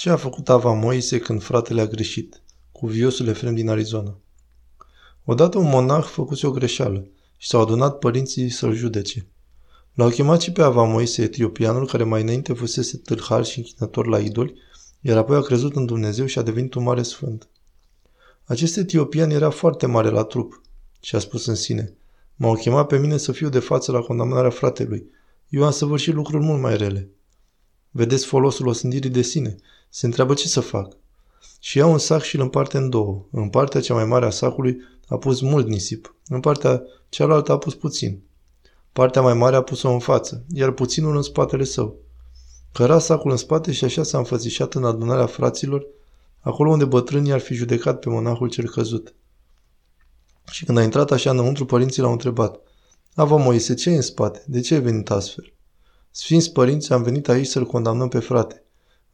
Ce a făcut Ava Moise când fratele a greșit? Cu viosul Efrem din Arizona. Odată un monah făcuse o greșeală și s-au adunat părinții să-l judece. L-au chemat și pe Ava Moise, etiopianul, care mai înainte fusese tâlhar și închinător la idoli, iar apoi a crezut în Dumnezeu și a devenit un mare sfânt. Acest etiopian era foarte mare la trup și a spus în sine, m-au chemat pe mine să fiu de față la condamnarea fratelui. Eu am săvârșit lucruri mult mai rele. Vedeți folosul osândirii de sine. Se întreabă ce să fac. Și ia un sac și îl împarte în două. În partea cea mai mare a sacului a pus mult nisip. În partea cealaltă a pus puțin. Partea mai mare a pus-o în față, iar puținul în spatele său. Căra sacul în spate și așa s-a înfățișat în adunarea fraților, acolo unde bătrânii ar fi judecat pe monahul cel căzut. Și când a intrat așa înăuntru, părinții l-au întrebat, Ava Moise, ce e în spate? De ce ai venit astfel? Sfinți părinți, am venit aici să-l condamnăm pe frate.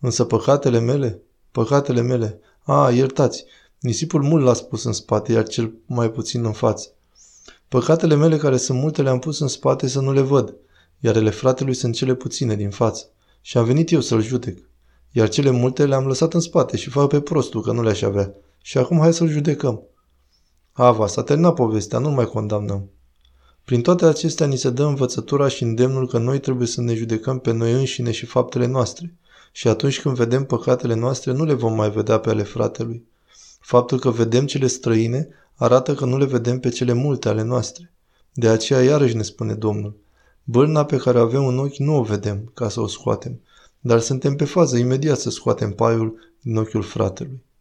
Însă păcatele mele? Păcatele mele. A, iertați, nisipul mult l-a spus în spate, iar cel mai puțin în față. Păcatele mele care sunt multe le-am pus în spate să nu le văd, iar ele fratelui sunt cele puține din față. Și am venit eu să-l judec. Iar cele multe le-am lăsat în spate și fac pe prostul că nu le-aș avea. Și acum hai să-l judecăm. Ava, s-a terminat povestea, nu mai condamnăm. Prin toate acestea ni se dă învățătura și îndemnul că noi trebuie să ne judecăm pe noi înșine și faptele noastre. Și atunci când vedem păcatele noastre, nu le vom mai vedea pe ale fratelui. Faptul că vedem cele străine arată că nu le vedem pe cele multe ale noastre. De aceea iarăși ne spune Domnul, bârna pe care o avem în ochi nu o vedem ca să o scoatem, dar suntem pe fază imediat să scoatem paiul din ochiul fratelui.